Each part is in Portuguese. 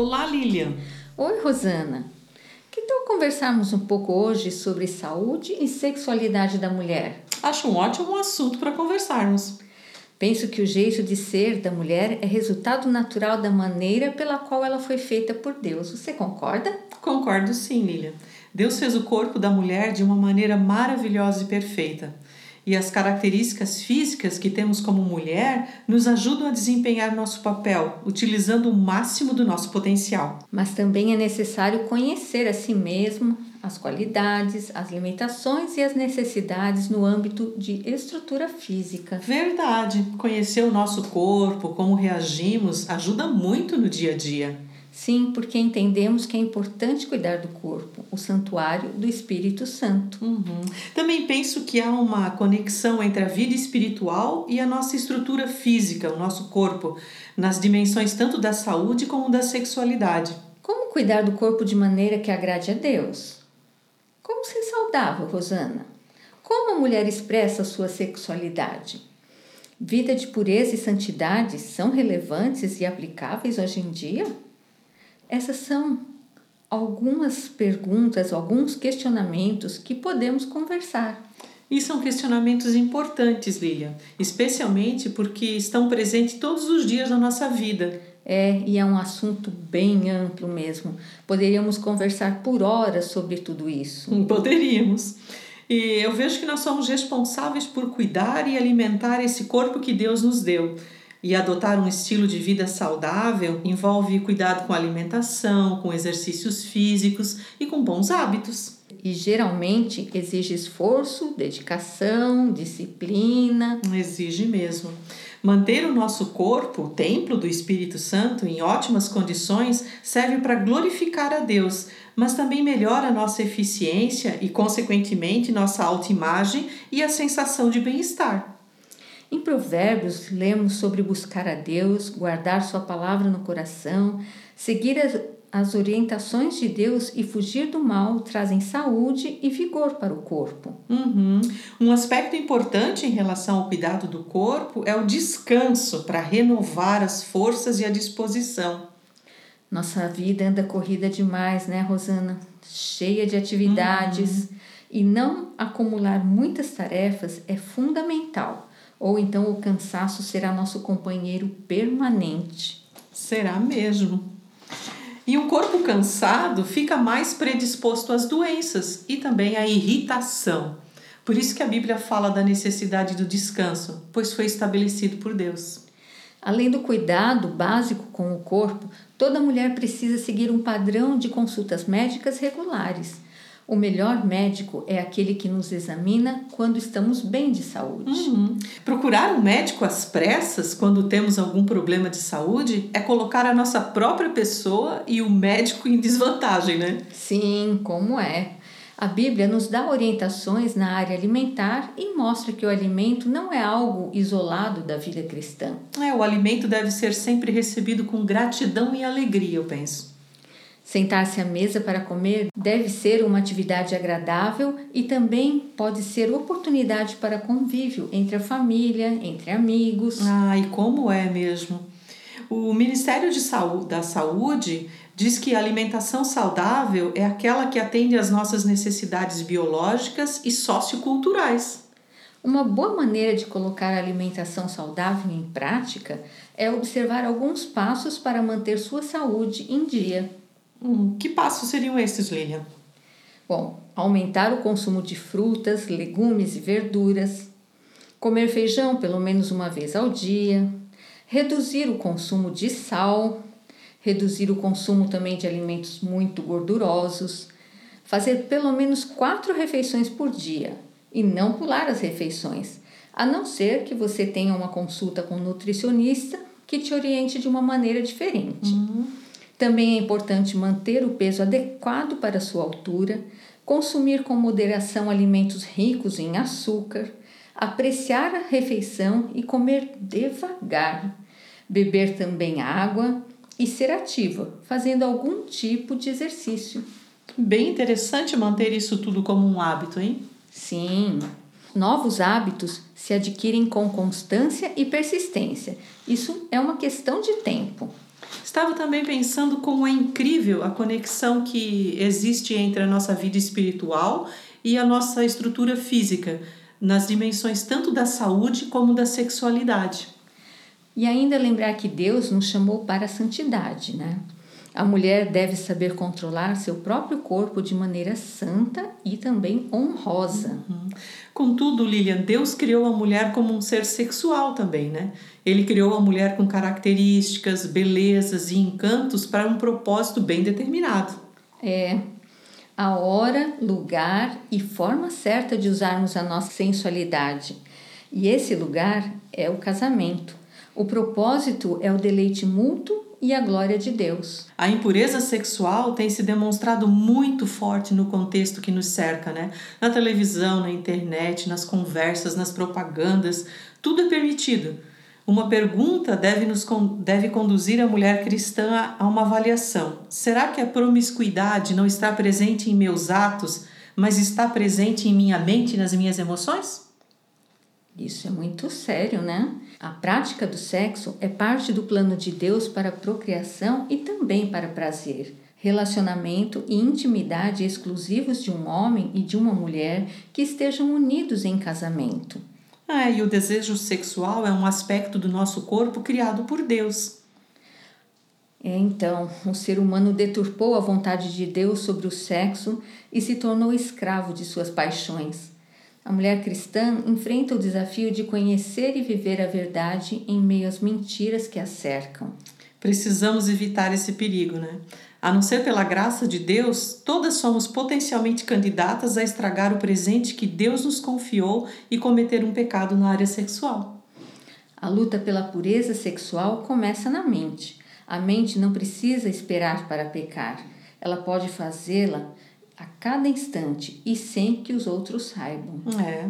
Olá, Lilian. Oi, Rosana. Que tal conversarmos um pouco hoje sobre saúde e sexualidade da mulher? Acho um ótimo assunto para conversarmos. Penso que o jeito de ser da mulher é resultado natural da maneira pela qual ela foi feita por Deus. Você concorda? Concordo sim, Lilian. Deus fez o corpo da mulher de uma maneira maravilhosa e perfeita. E as características físicas que temos como mulher nos ajudam a desempenhar nosso papel, utilizando o máximo do nosso potencial. Mas também é necessário conhecer a si mesmo, as qualidades, as limitações e as necessidades no âmbito de estrutura física. Verdade. Conhecer o nosso corpo, como reagimos, ajuda muito no dia a dia. Sim, porque entendemos que é importante cuidar do corpo, o santuário do Espírito Santo. Uhum. Também penso que há uma conexão entre a vida espiritual e a nossa estrutura física, o nosso corpo, nas dimensões tanto da saúde como da sexualidade. Como cuidar do corpo de maneira que agrade a Deus? Como ser saudável, Rosana? Como a mulher expressa a sua sexualidade? Vida de pureza e santidade são relevantes e aplicáveis hoje em dia? Essas são algumas perguntas, alguns questionamentos que podemos conversar. E são questionamentos importantes, Lilian, especialmente porque estão presentes todos os dias na nossa vida. É, e é um assunto bem amplo mesmo. Poderíamos conversar por horas sobre tudo isso. Hum, poderíamos. E eu vejo que nós somos responsáveis por cuidar e alimentar esse corpo que Deus nos deu. E adotar um estilo de vida saudável envolve cuidado com a alimentação, com exercícios físicos e com bons hábitos. E geralmente exige esforço, dedicação, disciplina. Exige mesmo. Manter o nosso corpo, o templo do Espírito Santo, em ótimas condições serve para glorificar a Deus, mas também melhora a nossa eficiência e, consequentemente, nossa autoimagem e a sensação de bem-estar. Em Provérbios, lemos sobre buscar a Deus, guardar Sua palavra no coração, seguir as as orientações de Deus e fugir do mal trazem saúde e vigor para o corpo. Uhum. Um aspecto importante em relação ao cuidado do corpo é o descanso para renovar as forças e a disposição. Nossa vida anda corrida demais, né, Rosana? Cheia de atividades. Uhum. E não acumular muitas tarefas é fundamental. Ou então o cansaço será nosso companheiro permanente. Será mesmo. E um corpo cansado fica mais predisposto às doenças e também à irritação. Por isso que a Bíblia fala da necessidade do descanso, pois foi estabelecido por Deus. Além do cuidado básico com o corpo, toda mulher precisa seguir um padrão de consultas médicas regulares o melhor médico é aquele que nos examina quando estamos bem de saúde. Uhum. Procurar um médico às pressas quando temos algum problema de saúde é colocar a nossa própria pessoa e o médico em desvantagem, né? Sim, como é. A Bíblia nos dá orientações na área alimentar e mostra que o alimento não é algo isolado da vida cristã. É, o alimento deve ser sempre recebido com gratidão e alegria, eu penso. Sentar-se à mesa para comer deve ser uma atividade agradável e também pode ser oportunidade para convívio entre a família, entre amigos. Ah, e como é mesmo? O Ministério de Saúde, da Saúde diz que a alimentação saudável é aquela que atende às nossas necessidades biológicas e socioculturais. Uma boa maneira de colocar a alimentação saudável em prática é observar alguns passos para manter sua saúde em dia. Hum, que passos seriam esses, Lilian? Bom, aumentar o consumo de frutas, legumes e verduras, comer feijão pelo menos uma vez ao dia, reduzir o consumo de sal, reduzir o consumo também de alimentos muito gordurosos, fazer pelo menos quatro refeições por dia e não pular as refeições, a não ser que você tenha uma consulta com um nutricionista que te oriente de uma maneira diferente. Uhum. Também é importante manter o peso adequado para sua altura, consumir com moderação alimentos ricos em açúcar, apreciar a refeição e comer devagar, beber também água e ser ativa, fazendo algum tipo de exercício. Bem interessante manter isso tudo como um hábito, hein? Sim. Novos hábitos se adquirem com constância e persistência. Isso é uma questão de tempo. Estava também pensando como é incrível a conexão que existe entre a nossa vida espiritual e a nossa estrutura física, nas dimensões tanto da saúde como da sexualidade. E ainda lembrar que Deus nos chamou para a santidade, né? A mulher deve saber controlar seu próprio corpo de maneira santa e também honrosa. Uhum. Contudo, Lilian, Deus criou a mulher como um ser sexual também, né? Ele criou a mulher com características, belezas e encantos para um propósito bem determinado. É. A hora, lugar e forma certa de usarmos a nossa sensualidade. E esse lugar é o casamento. O propósito é o deleite mútuo e a glória de Deus. A impureza sexual tem se demonstrado muito forte no contexto que nos cerca, né? Na televisão, na internet, nas conversas, nas propagandas, tudo é permitido. Uma pergunta deve, nos, deve conduzir a mulher cristã a uma avaliação: será que a promiscuidade não está presente em meus atos, mas está presente em minha mente e nas minhas emoções? Isso é muito sério, né? A prática do sexo é parte do plano de Deus para procriação e também para prazer. Relacionamento e intimidade exclusivos de um homem e de uma mulher que estejam unidos em casamento. Ah, e o desejo sexual é um aspecto do nosso corpo criado por Deus. É, então, o ser humano deturpou a vontade de Deus sobre o sexo e se tornou escravo de suas paixões. A mulher cristã enfrenta o desafio de conhecer e viver a verdade em meio às mentiras que a cercam. Precisamos evitar esse perigo, né? A não ser pela graça de Deus, todas somos potencialmente candidatas a estragar o presente que Deus nos confiou e cometer um pecado na área sexual. A luta pela pureza sexual começa na mente. A mente não precisa esperar para pecar. Ela pode fazê-la a cada instante e sem que os outros saibam. É.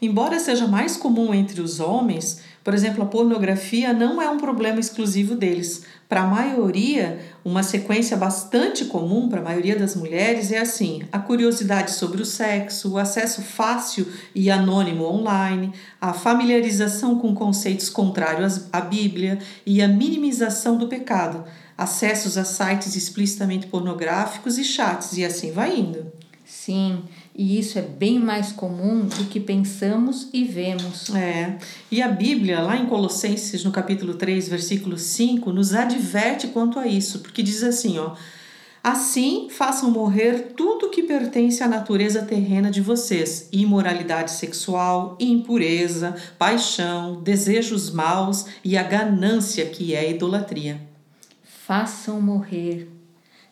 Embora seja mais comum entre os homens, por exemplo, a pornografia não é um problema exclusivo deles. Para a maioria, uma sequência bastante comum para a maioria das mulheres é assim: a curiosidade sobre o sexo, o acesso fácil e anônimo online, a familiarização com conceitos contrários à Bíblia e a minimização do pecado acessos a sites explicitamente pornográficos e chats, e assim vai indo. Sim, e isso é bem mais comum do que pensamos e vemos. É. E a Bíblia, lá em Colossenses, no capítulo 3, versículo 5, nos adverte quanto a isso, porque diz assim, ó: Assim, façam morrer tudo que pertence à natureza terrena de vocês: imoralidade sexual, impureza, paixão, desejos maus e a ganância, que é a idolatria façam morrer.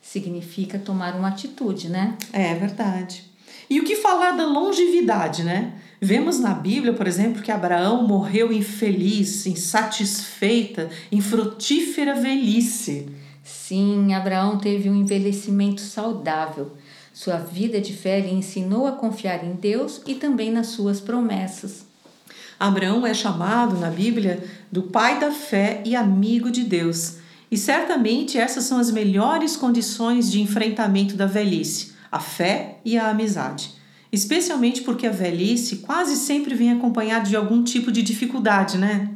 Significa tomar uma atitude, né? É verdade. E o que falar da longevidade, né? Vemos na Bíblia, por exemplo, que Abraão morreu infeliz, insatisfeita, em frutífera velhice. Sim, Abraão teve um envelhecimento saudável. Sua vida de fé lhe ensinou a confiar em Deus e também nas suas promessas. Abraão é chamado na Bíblia do pai da fé e amigo de Deus. E certamente essas são as melhores condições de enfrentamento da velhice, a fé e a amizade. Especialmente porque a velhice quase sempre vem acompanhada de algum tipo de dificuldade, né?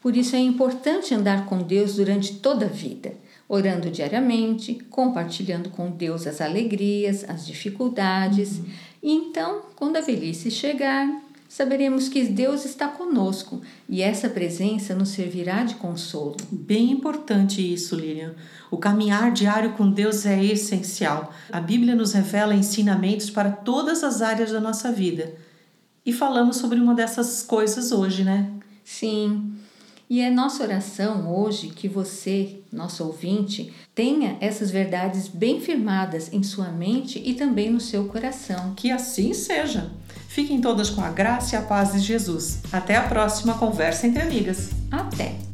Por isso é importante andar com Deus durante toda a vida, orando diariamente, compartilhando com Deus as alegrias, as dificuldades. Uhum. E então, quando a velhice chegar, saberemos que Deus está conosco e essa presença nos servirá de consolo. Bem importante isso, Lilian. O caminhar diário com Deus é essencial. A Bíblia nos revela ensinamentos para todas as áreas da nossa vida. E falamos sobre uma dessas coisas hoje, né? Sim. E é nossa oração hoje que você, nosso ouvinte, tenha essas verdades bem firmadas em sua mente e também no seu coração. Que assim seja. Fiquem todas com a graça e a paz de Jesus. Até a próxima conversa entre amigas. Até!